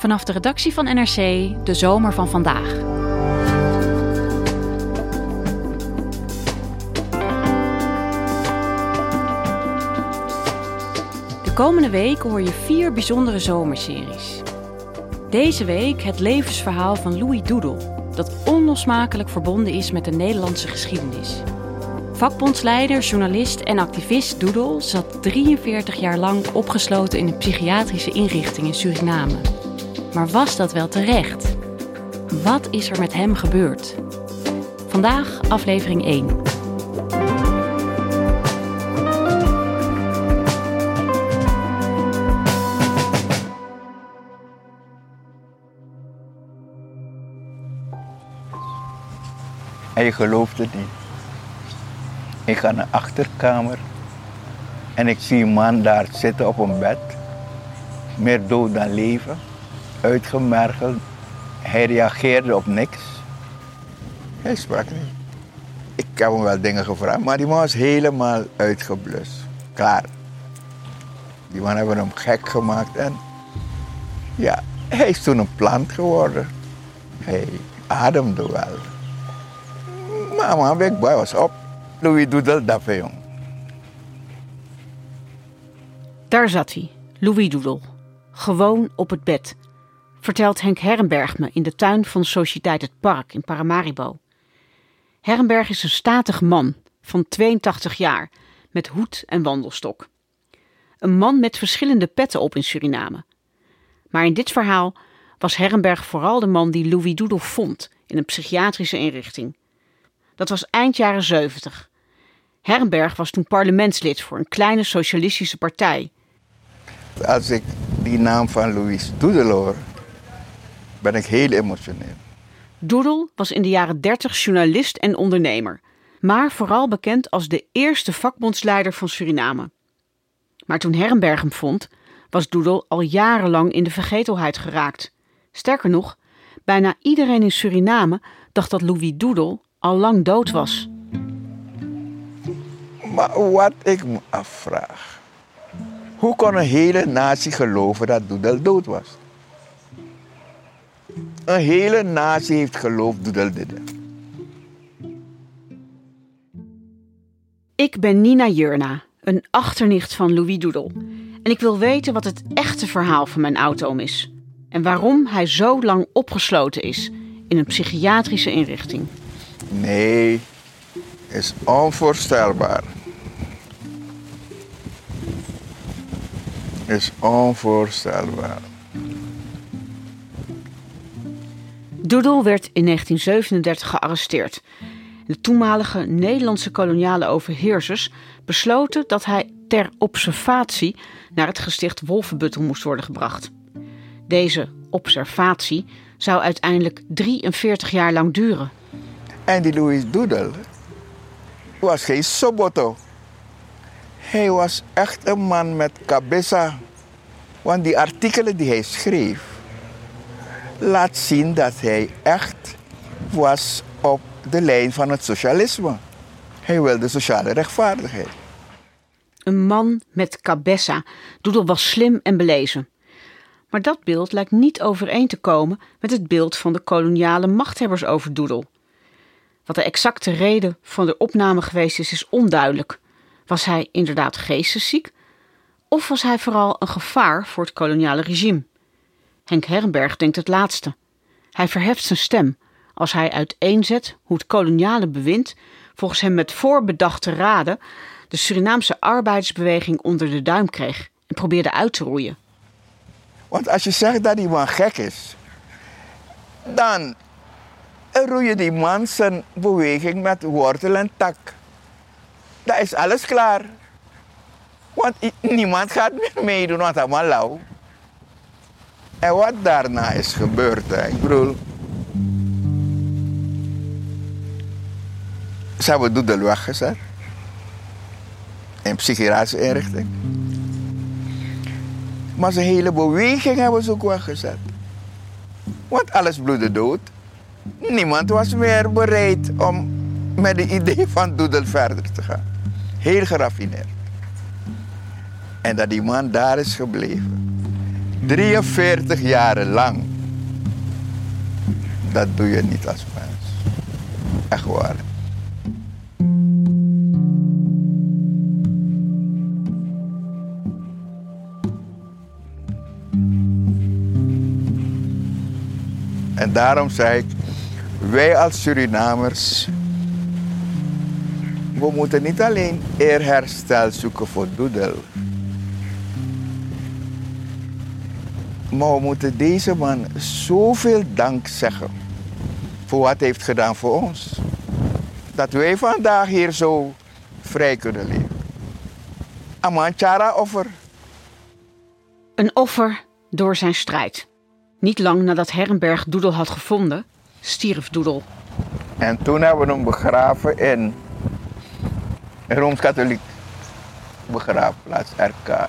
Vanaf de redactie van NRC, de zomer van vandaag. De komende week hoor je vier bijzondere zomerseries. Deze week het levensverhaal van Louis Doedel, dat onlosmakelijk verbonden is met de Nederlandse geschiedenis. Vakbondsleider, journalist en activist Doedel zat 43 jaar lang opgesloten in een psychiatrische inrichting in Suriname. Maar was dat wel terecht? Wat is er met hem gebeurd? Vandaag aflevering 1. Hij geloofde niet. Ik ga naar de achterkamer en ik zie een man daar zitten op een bed. Meer dood dan leven. Uitgemergeld. Hij reageerde op niks. Hij sprak niet. Ik heb hem wel dingen gevraagd, maar die man was helemaal uitgeblust. Klaar. Die man hebben hem gek gemaakt en ja, hij is toen een plant geworden. Hij ademde wel. Maar man, Big Boy was op. Louis Doedel, dapper jong. Daar zat hij, Louis Doedel. Gewoon op het bed. Vertelt Henk Herrenberg me in de tuin van Sociëteit Het Park in Paramaribo. Herrenberg is een statig man van 82 jaar met hoed en wandelstok. Een man met verschillende petten op in Suriname. Maar in dit verhaal was Herrenberg vooral de man die Louis Doedel vond in een psychiatrische inrichting. Dat was eind jaren 70. Herrenberg was toen parlementslid voor een kleine socialistische partij. Als ik die naam van Louis Doedel hoor, ben ik heel emotioneel. Doedel was in de jaren 30 journalist en ondernemer, maar vooral bekend als de eerste vakbondsleider van Suriname. Maar toen Herrenberg hem vond, was Doedel al jarenlang in de vergetelheid geraakt. Sterker nog, bijna iedereen in Suriname dacht dat Louis Doedel al lang dood was. Maar wat ik me afvraag, hoe kon een hele natie geloven dat Doedel dood was? Een hele natie heeft geloofd. Ik ben Nina Jurna, een achternicht van Louis Doedel. En ik wil weten wat het echte verhaal van mijn oud-oom is. En waarom hij zo lang opgesloten is in een psychiatrische inrichting. Nee, is onvoorstelbaar. Is onvoorstelbaar. Doedel werd in 1937 gearresteerd. De toenmalige Nederlandse koloniale overheersers besloten dat hij ter observatie naar het gesticht Wolvenbuttel moest worden gebracht. Deze observatie zou uiteindelijk 43 jaar lang duren. En die Louis Doedel was geen soboto. Hij was echt een man met cabeza. Want die artikelen die hij schreef, laat zien dat hij echt was op de lijn van het socialisme. Hij wilde sociale rechtvaardigheid. Een man met cabessa. Doedel was slim en belezen. Maar dat beeld lijkt niet overeen te komen met het beeld van de koloniale machthebbers over Doedel. Wat de exacte reden van de opname geweest is, is onduidelijk. Was hij inderdaad geestesziek? Of was hij vooral een gevaar voor het koloniale regime? Henk Herrenberg denkt het laatste. Hij verheft zijn stem als hij uiteenzet hoe het koloniale bewind, volgens hem met voorbedachte raden, de Surinaamse arbeidersbeweging onder de duim kreeg en probeerde uit te roeien. Want als je zegt dat die man gek is, dan roeien die man zijn beweging met wortel en tak. Dat is alles klaar. Want niemand gaat meer meedoen, want allemaal lauw. En wat daarna is gebeurd, hè, ik bedoel. Ze hebben doedel weggezet. In psychiatrische inrichting. Maar zijn hele beweging hebben ze ook weggezet. Want alles bloedde dood. Niemand was meer bereid om met het idee van doedel verder te gaan. Heel geraffineerd. En dat die man daar is gebleven. 43 jaren lang. Dat doe je niet als mens. Echt waar. En daarom zei ik, wij als Surinamers, we moeten niet alleen eerherstel zoeken voor Doedel. Maar we moeten deze man zoveel dank zeggen voor wat hij heeft gedaan voor ons. Dat wij vandaag hier zo vrij kunnen leven. Amanchara offer. Een offer door zijn strijd. Niet lang nadat Herrenberg Doedel had gevonden, stierf Doedel. En toen hebben we hem begraven in een Rooms-Katholiek begraafplaats, RK.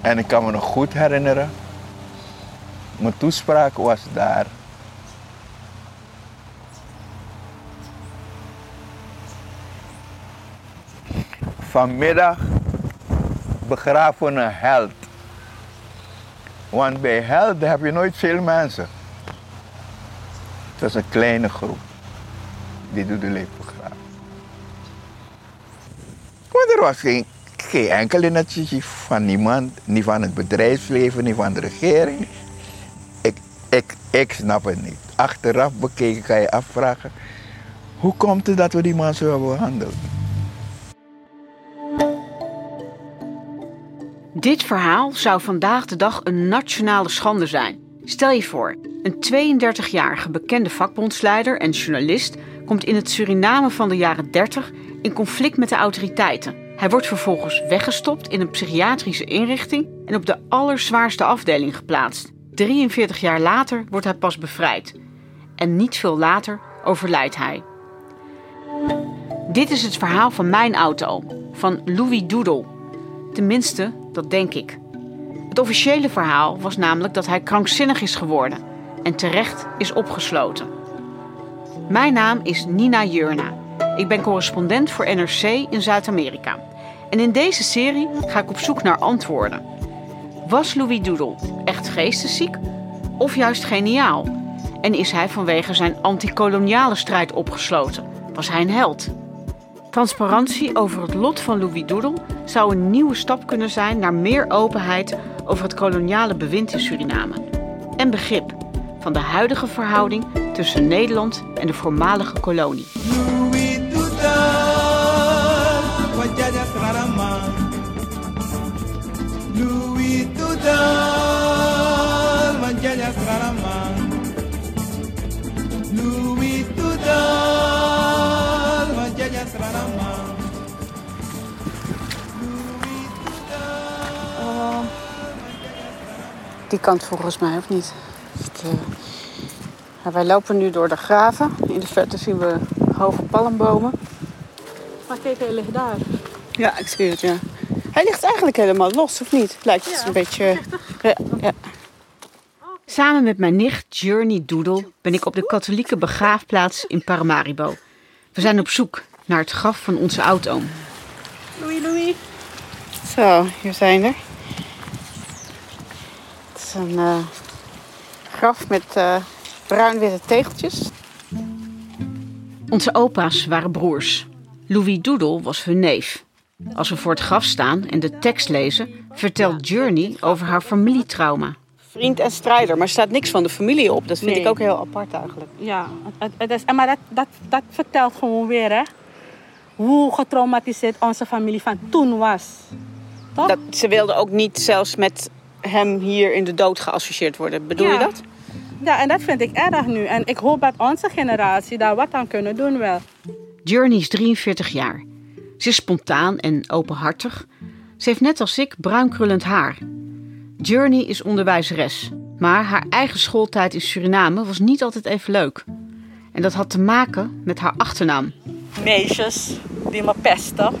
En ik kan me nog goed herinneren, mijn toespraak was daar. Vanmiddag begraven een held. Want bij helden heb je nooit veel mensen. Het was een kleine groep die door de leef begraven. Want er was geen, geen enkel initiatief van niemand, niet van het bedrijfsleven, niet van de regering. Ik, ik, ik snap het niet. Achteraf bekeken kan je afvragen, hoe komt het dat we die man zo hebben behandeld? Dit verhaal zou vandaag de dag een nationale schande zijn. Stel je voor, een 32-jarige bekende vakbondsleider en journalist komt in het Suriname van de jaren 30 in conflict met de autoriteiten. Hij wordt vervolgens weggestopt in een psychiatrische inrichting en op de allerzwaarste afdeling geplaatst. 43 jaar later wordt hij pas bevrijd. En niet veel later overlijdt hij. Dit is het verhaal van mijn auto, van Louis Doodle. Tenminste, dat denk ik. Het officiële verhaal was namelijk dat hij krankzinnig is geworden en terecht is opgesloten. Mijn naam is Nina Jurna. Ik ben correspondent voor NRC in Zuid-Amerika. En in deze serie ga ik op zoek naar antwoorden. Was Louis Doodle echt geestesziek of juist geniaal? En is hij vanwege zijn antikoloniale strijd opgesloten? Was hij een held? Transparantie over het lot van Louis Doodle zou een nieuwe stap kunnen zijn naar meer openheid over het koloniale bewind in Suriname. En begrip van de huidige verhouding tussen Nederland en de voormalige kolonie. Die kant volgens mij, of niet? Het, eh, ja, wij lopen nu door de graven. In de verte zien we hoge palmbomen. Maar kijk, hij ligt daar. Ja, ik zie het, ja. Hij ligt eigenlijk helemaal los, of niet? Lijkt het Ja, een beetje... Ja, ja. Samen met mijn nicht Journey Doodle ben ik op de katholieke begraafplaats in Paramaribo. We zijn op zoek naar het graf van onze oudoom. Louis, Louis. Zo, hier zijn er. Een eh, graf met eh, bruin-witte tegeltjes. Onze opa's waren broers. Louis Doodle was hun neef. Als we voor het graf staan en de tekst lezen, vertelt Journey over haar familietrauma. Vriend en strijder, maar er staat niks van de familie op. Dat vind Nee. ik ook heel apart eigenlijk. Ja, het, het is, maar dat, dat, dat vertelt gewoon weer hè, hoe getraumatiseerd onze familie van toen was. Toch? Dat, ze wilden ook niet zelfs met hem hier in de dood geassocieerd worden. Bedoel je dat? Ja, en dat vind ik erg nu. En ik hoop dat onze generatie daar wat aan kunnen doen wel. Journey is 43 jaar. Ze is spontaan en openhartig. Ze heeft net als ik bruin krullend haar. Journey is onderwijzeres, maar haar eigen schooltijd in Suriname was niet altijd even leuk. En dat had te maken met haar achternaam. meisjes die me pesten.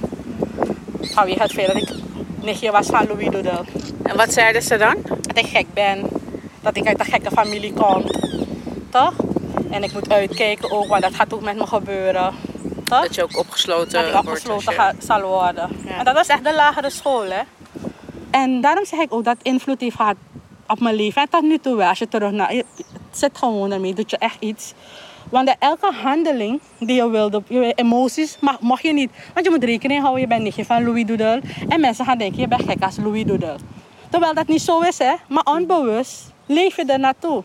Vanwege het feit nichtje was van Louis Doodle. En wat zeiden ze dan? Dat ik gek ben. Dat ik uit een gekke familie kom. Toch? En ik moet uitkijken ook, want dat gaat ook met me gebeuren. Toch? Dat je ook opgesloten dat ik wordt. opgesloten je- zal worden. Ja. En dat was echt de lagere school, hè. En daarom zeg ik ook dat invloed heeft gehad op mijn leven. En tot nu toe wel, als je terug naar... Het zit gewoon ermee, doet je echt iets. Want elke handeling die je wilde, je emoties, mag, mag je niet. Want je moet rekening houden, je bent nichtje van Louis Doodle. En mensen gaan denken, je bent gek als Louis Doodle. Terwijl dat niet zo is, hè. Maar onbewust leef je er naartoe.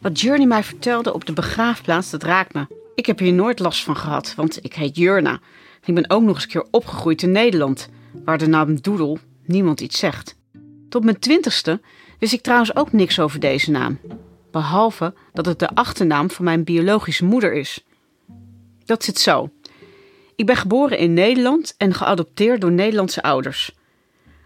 Wat Journey mij vertelde op de begraafplaats, dat raakt me. Ik heb hier nooit last van gehad, want ik heet Jurna. Ik ben ook nog eens een keer opgegroeid in Nederland, waar de naam Doedel niemand iets zegt. Tot mijn twintigste wist ik trouwens ook niks over deze naam. Behalve dat het de achternaam van mijn biologische moeder is. Dat zit zo. Ik ben geboren in Nederland en geadopteerd door Nederlandse ouders.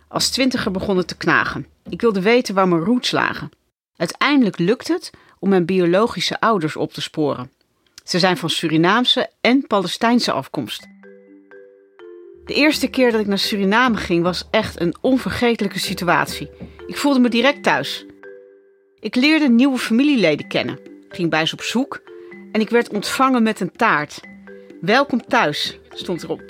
Als twintiger begon het te knagen. Ik wilde weten waar mijn roots lagen. Uiteindelijk lukt het om mijn biologische ouders op te sporen. Ze zijn van Surinaamse en Palestijnse afkomst. De eerste keer dat ik naar Suriname ging was echt een onvergetelijke situatie. Ik voelde me direct thuis. Ik leerde nieuwe familieleden kennen, ging bij ze op zoek en ik werd ontvangen met een taart. Welkom thuis, stond erop.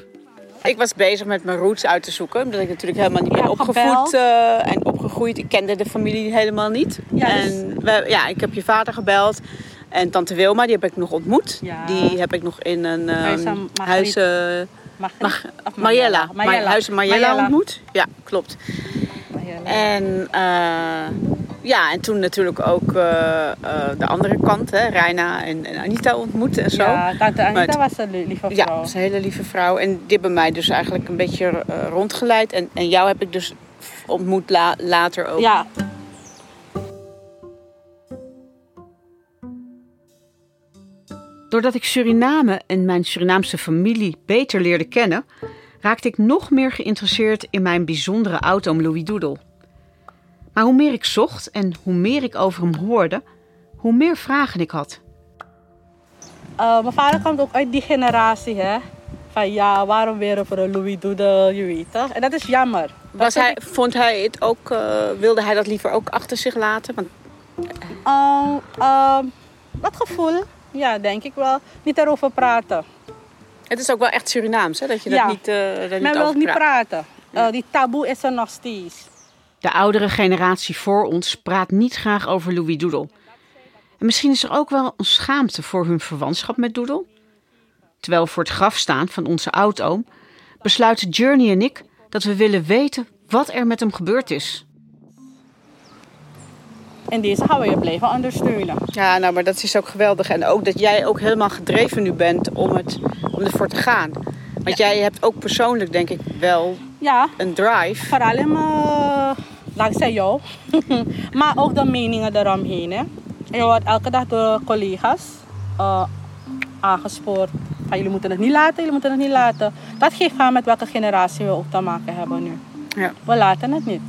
Ik was bezig met mijn roots uit te zoeken, omdat ik natuurlijk helemaal niet ben opgevoed eh, en opgegroeid. Ik kende de familie helemaal niet. Ja, dus- En we, ja, ik heb je vader gebeld. En tante Wilma, die heb ik nog ontmoet. Ja. Die heb ik nog in een ehm, Huis eh, Mag, Mariella. Mariella. Huis Mariella ontmoet. Ja, klopt. Mariella. En eh, ja, en toen natuurlijk ook eh, eh, de andere kant, hè, Reina en, en Anita ontmoet en zo. Ja, tante Anita Maar- was een lieve Ja, vrouw. dat is een hele lieve vrouw. En die hebben mij dus eigenlijk een beetje eh, rondgeleid. En, en jou heb ik dus ontmoet la- later ook. Ja, Doordat ik Suriname en mijn Surinaamse familie beter leerde kennen, raakte ik nog meer geïnteresseerd in mijn bijzondere oud-oom Louis Doedel. Maar hoe meer ik zocht en hoe meer ik over hem hoorde, hoe meer vragen ik had. Eh, mijn vader komt ook uit die generatie, hè. Van ja, waarom weer voor een Louis Doodle, je weet toch? En dat is jammer. Was hij, vond hij het ook, eh, wilde hij dat liever ook achter zich laten? Want dat gevoel, ja, denk ik wel. Niet erover praten. het is ook wel echt Surinaams, hè? Dat je dat Ja. niet, eh dat Men niet wil over niet praat. praten. Eh, die taboe is er nog steeds. De oudere generatie voor ons praat niet graag over Louis Doedel. En misschien is er ook wel een schaamte voor hun verwantschap met Doedel. Terwijl we voor het graf staan van onze oudoom, besluiten Journey en ik dat we willen weten wat er met hem gebeurd is. En deze gaan we je blijven ondersteunen. Ja, nou, maar dat is ook geweldig. En ook dat jij ook helemaal gedreven nu bent om, het, om ervoor te gaan. Want jij hebt ook persoonlijk, denk ik, wel Ja, een drive. vooral in mijn, dankzij jou. maar ook de meningen eromheen. Hè. Je wordt elke dag door collega's eh, aangespoord. Van, jullie moeten het niet laten, jullie moeten het niet laten. Dat geeft aan met welke generatie we ook te maken hebben nu. Ja. We laten het niet.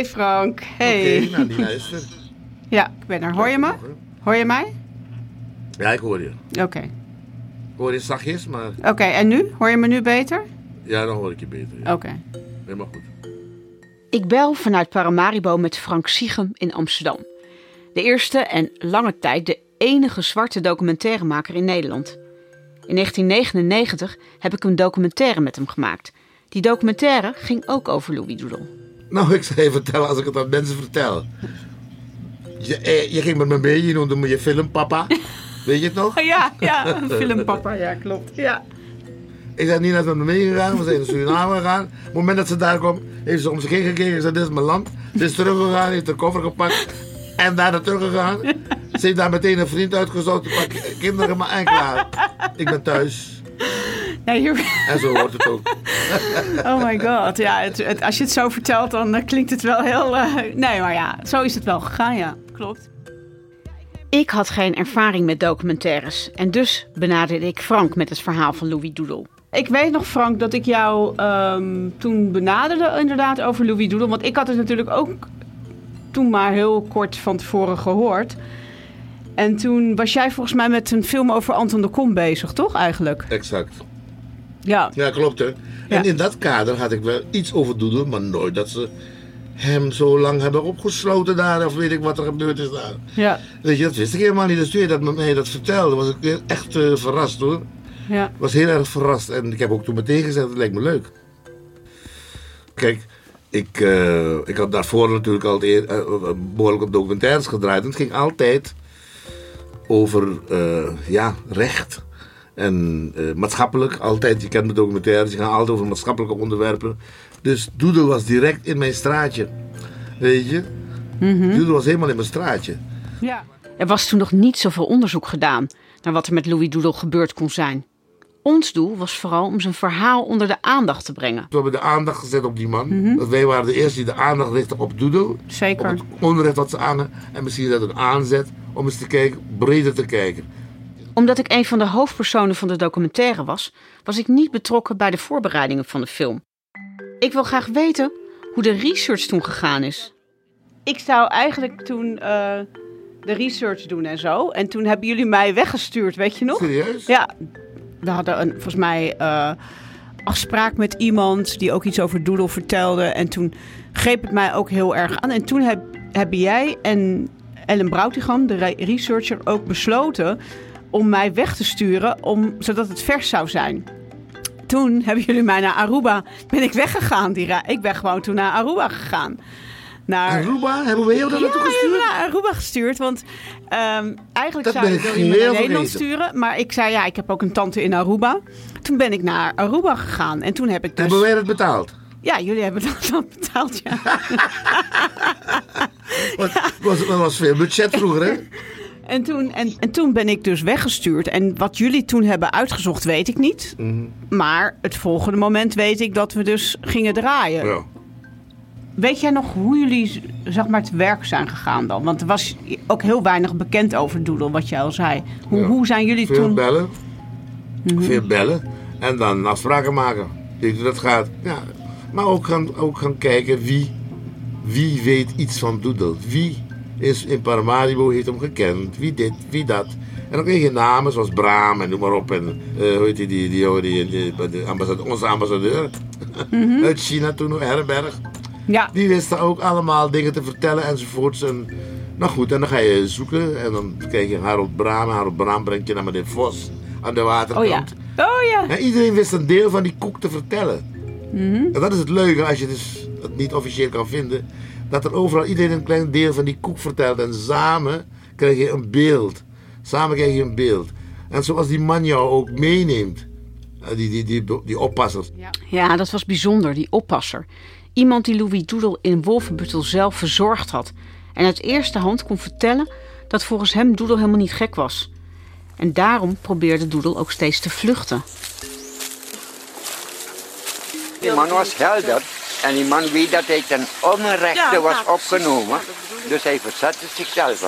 Hey Frank, hey. Oké, nou die luister. Ja, ik ben er. Hoor je me? Hoor je mij? Ja, ik hoor je. Oké. Ik hoor je zachtjes, maar Oké, en nu? Hoor je me nu beter? ja, dan hoor ik je beter. Ja. Oké. Helemaal goed. Ik bel vanuit Paramaribo met Frank Siegem in Amsterdam. De eerste en lange tijd de enige zwarte documentairemaker in Nederland. In 1999 heb ik een documentaire met hem gemaakt. Die documentaire ging ook over Louis Doedel. Nou, ik zal je vertellen als ik het aan mensen vertel. Je, eh, je ging met me mee, je noemde me je filmpapa. Weet je het nog? Ja, ja, filmpapa, ja, klopt. Ja. Ik ben niet naar me meegegaan, we zijn naar Suriname gegaan. Op het moment dat ze daar kwam, heeft ze om zich heen gekeken en zei: Dit is mijn land. Ze is teruggegaan, heeft haar koffer gepakt en daar naartoe gegaan. Ze heeft daar meteen een vriend uitgezocht, kinderen, maar en klaar. Ik ben thuis. Ja, hier- En zo hoort het ook. Oh my god, ja, het, het- als je het zo vertelt, dan eh, klinkt het wel heel... eh, nee, maar ja, zo is het wel gegaan, ja, klopt. Ik had geen ervaring met documentaires en dus benaderde ik Frank met het verhaal van Louis Doedel. Ik weet nog, Frank, dat ik jou ehm, toen benaderde inderdaad over Louis Doedel. Want ik had het natuurlijk ook toen maar heel kort van tevoren gehoord. En toen was jij volgens mij met een film over Anton de Kom bezig, toch eigenlijk? Exact. Ja. Ja, klopt hè. En in dat kader had ik wel iets over Doedel, maar nooit dat ze hem zo lang hebben opgesloten daar, of weet ik wat er gebeurd is daar. Ja. Weet je, dat wist ik helemaal niet. Dus toen je dat met mij dat vertelde, was ik echt eh, verrast hoor. Ja. Was heel erg verrast en ik heb ook toen meteen gezegd, het lijkt me leuk. Kijk, ik, eh, ik had daarvoor natuurlijk al eer- eh, eh, behoorlijk op documentaires gedraaid. En het ging altijd over ja, recht. En eh, maatschappelijk, altijd, je kent de documentaires, die gaan altijd over maatschappelijke onderwerpen. Dus Doedel was direct in mijn straatje. Weet je? Doedel was helemaal in mijn straatje. ja. Er was toen nog niet zoveel onderzoek gedaan naar wat er met Louis Doedel gebeurd kon zijn. Ons doel was vooral om zijn verhaal onder de aandacht te brengen. We hebben de aandacht gezet op die man. Dat wij waren de eerste die de aandacht richtten op Doedel. Zeker. Op het onrecht wat ze aan En misschien dat een aanzet om eens te kijken, breder te kijken. Omdat ik een van de hoofdpersonen van de documentaire was, was ik niet betrokken bij de voorbereidingen van de film. Ik wil graag weten hoe de research toen gegaan is. Ik zou eigenlijk toen eh, de research doen en zo. En toen hebben jullie mij weggestuurd, weet je nog? Serieus? Ja, we hadden een, volgens mij eh, afspraak met iemand die ook iets over Doodle vertelde. En toen greep het mij ook heel erg aan. En toen heb, hebben jij en Ellen Broutigam, de re- researcher, ook besloten om mij weg te sturen, om, zodat het vers zou zijn. Toen hebben jullie mij naar Aruba, ben ik weggegaan. Die ra- ik ben gewoon toen naar Aruba gegaan. Naar, Aruba, hebben we jou daar ja, naartoe gestuurd? me naar Aruba gestuurd. Want ehm, eigenlijk Dat zou ik heel naar Nederland sturen. Maar ik zei, ja, ik heb ook een tante in Aruba. Toen ben ik naar Aruba gegaan. En toen heb ik dus... Hebben wij dat betaald? Ja, jullie hebben dat betaald, ja. Want het was, het was veel budget vroeger, hè? En toen, en, en toen ben ik dus weggestuurd. En wat jullie toen hebben uitgezocht, weet ik niet. Mhm. Maar het volgende moment weet ik dat we dus gingen draaien. Ja. Weet jij nog hoe jullie zeg maar, het werk zijn gegaan dan? Want er was ook heel weinig bekend over Doodle, wat jij al zei. Hoe, Ja. hoe zijn jullie Veel toen... Mhm. bellen. Veel bellen. En dan afspraken maken. Dat gaat? Ja. Maar ook gaan, ook gaan kijken wie, wie weet iets van Doedel. Wie is in Paramaribo, heeft hem gekend. Wie dit, wie dat. En dan kreeg je namen zoals Braam en noem maar op. En eh, hoe heet die, die, die, die, die, de ambassadeur, onze ambassadeur. Uit China toen Herberg. Ja, Die wisten ook allemaal dingen te vertellen enzovoorts. En, nou goed, en dan ga je zoeken. En dan krijg je Harold Braam. Harold Braam brengt je naar meneer Vos aan de waterkant. oh ja. Oh ja. En iedereen wist een deel van die koek te vertellen. Mhm. En dat is het leuke als je dus het niet officieel kan vinden. Dat er overal iedereen een klein deel van die koek vertelt. En samen krijg je een beeld. Samen krijg je een beeld. En zoals die man jou ook meeneemt. eh, Die, die, die, die oppasser. Ja, dat was bijzonder, die oppasser. Iemand die Louis Doedel in Wolfenbuttel zelf verzorgd had. En uit eerste hand kon vertellen dat volgens hem Doedel helemaal niet gek was. En daarom probeerde Doedel ook steeds te vluchten. Die man was helder en die man weet dat hij ten onrechte was opgenomen. Dus hij verzette zichzelf.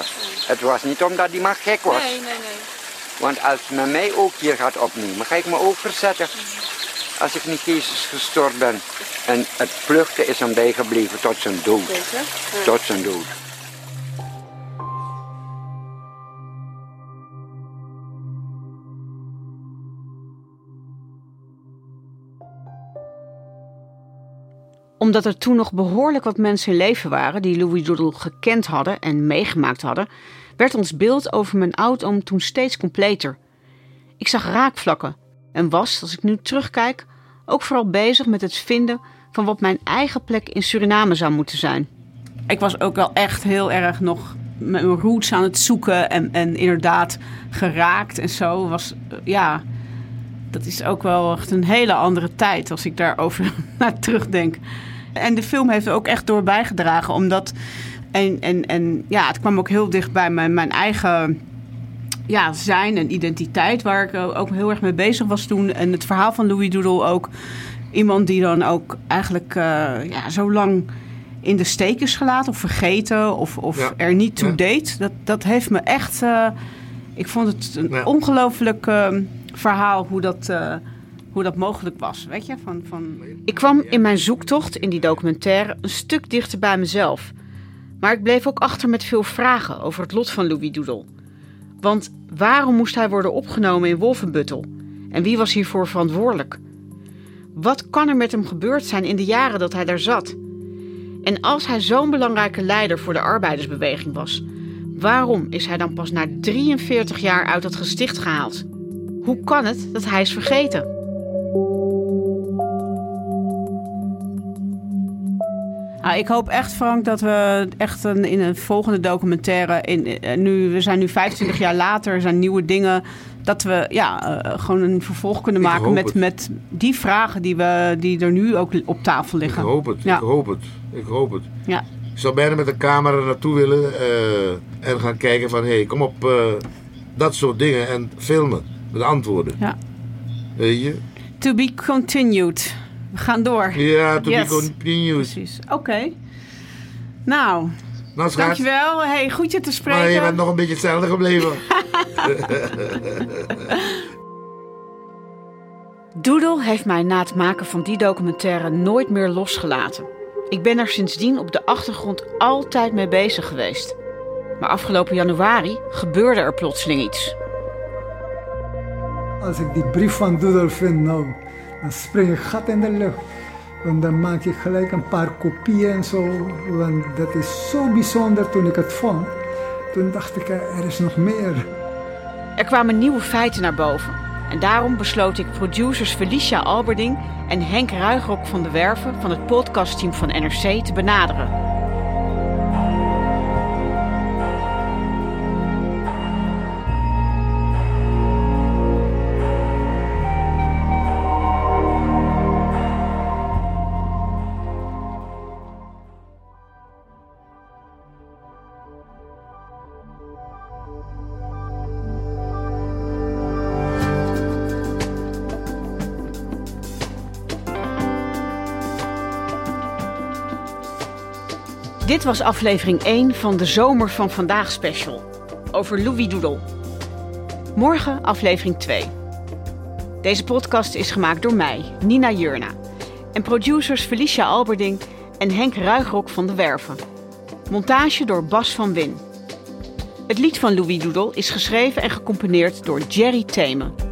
Het was niet omdat die man gek was. Nee, nee, nee. Want als men mij ook hier gaat opnemen, ga ik me ook verzetten. Als ik niet geestesgestoord ben. En het vluchten is hem bijgebleven tot zijn dood. Tot zijn dood. Omdat er toen nog behoorlijk wat mensen in leven waren die Louis Doedel gekend hadden en meegemaakt hadden, werd ons beeld over mijn oud-oom toen steeds completer. Ik zag raakvlakken en was, als ik nu terugkijk, ook vooral bezig met het vinden van wat mijn eigen plek in Suriname zou moeten zijn. Ik was ook wel echt heel erg nog mijn roots aan het zoeken en, en inderdaad geraakt en zo. Was, ja, dat is ook wel echt een hele andere tijd als ik daarover naar terugdenk. En de film heeft er ook echt door bijgedragen, omdat. En, en, en ja, het kwam ook heel dicht bij mijn, mijn eigen ja, zijn en identiteit, waar ik ook heel erg mee bezig was toen. En het verhaal van Louis Doodle ook. Iemand die dan ook eigenlijk eh, ja, zo lang in de steek is gelaten of vergeten of, of Ja. er niet toe Ja. deed. Dat, dat heeft me echt. eh, ik vond het een Ja. ongelooflijk eh, verhaal hoe dat, eh, hoe dat mogelijk was. Weet je? Van, van... Ik kwam in mijn zoektocht in die documentaire een stuk dichter bij mezelf. Maar ik bleef ook achter met veel vragen over het lot van Louis Doedel. Want waarom moest hij worden opgenomen in Wolfenbuttel? En wie was hiervoor verantwoordelijk? Wat kan er met hem gebeurd zijn in de jaren dat hij daar zat? En als hij zo'n belangrijke leider voor de arbeidersbeweging was, waarom is hij dan pas na 43 jaar uit het gesticht gehaald? Hoe kan het dat hij is vergeten? Nou, ik hoop echt, Frank, dat we echt een, in een volgende documentaire... In, eh, nu, we zijn nu 25 jaar later, er zijn nieuwe dingen... dat we ja, eh, gewoon een vervolg kunnen Ik maken met, het. met die vragen die, we, die er nu ook op tafel Ik liggen. hoop het, Ja. ik hoop het, ik hoop het. Ja. Ik zou bijna met de camera naartoe willen eh, en gaan kijken van... hé, hey, kom op, dat soort dingen en filmen met antwoorden. Ja. Weet je? To be continued. We gaan door. Ja, to Yes. be continued. Precies. Oké. Nou, Nou, schat. dankjewel. Hey, goed je te spreken. Maar je bent nog een beetje hetzelfde gebleven. Doodle heeft mij na het maken van die documentaire nooit meer losgelaten. Ik ben er sindsdien op de achtergrond altijd mee bezig geweest. Maar afgelopen januari gebeurde er plotseling iets. Als ik die brief van Doodle vind, nou, dan spring ik gat in de lucht. Want dan maak ik gelijk een paar kopieën en zo. Want dat is zo bijzonder toen ik het vond. Toen dacht ik, eh, er is nog meer. Er kwamen nieuwe feiten naar boven. En daarom besloot ik producers Felicia Alberding en Henk Ruigrok van de Werven van het podcastteam van NRC te benaderen. Dit was aflevering 1 van de Zomer van Vandaag special over Louis Doedel. Morgen aflevering 2. Deze podcast is gemaakt door mij, Nina Jurna, en producers Felicia Alberding en Henk Ruigrok van de Werven. Montage door Bas van Win. Het lied van Louis Doedel is geschreven en gecomponeerd door Jerry Themen.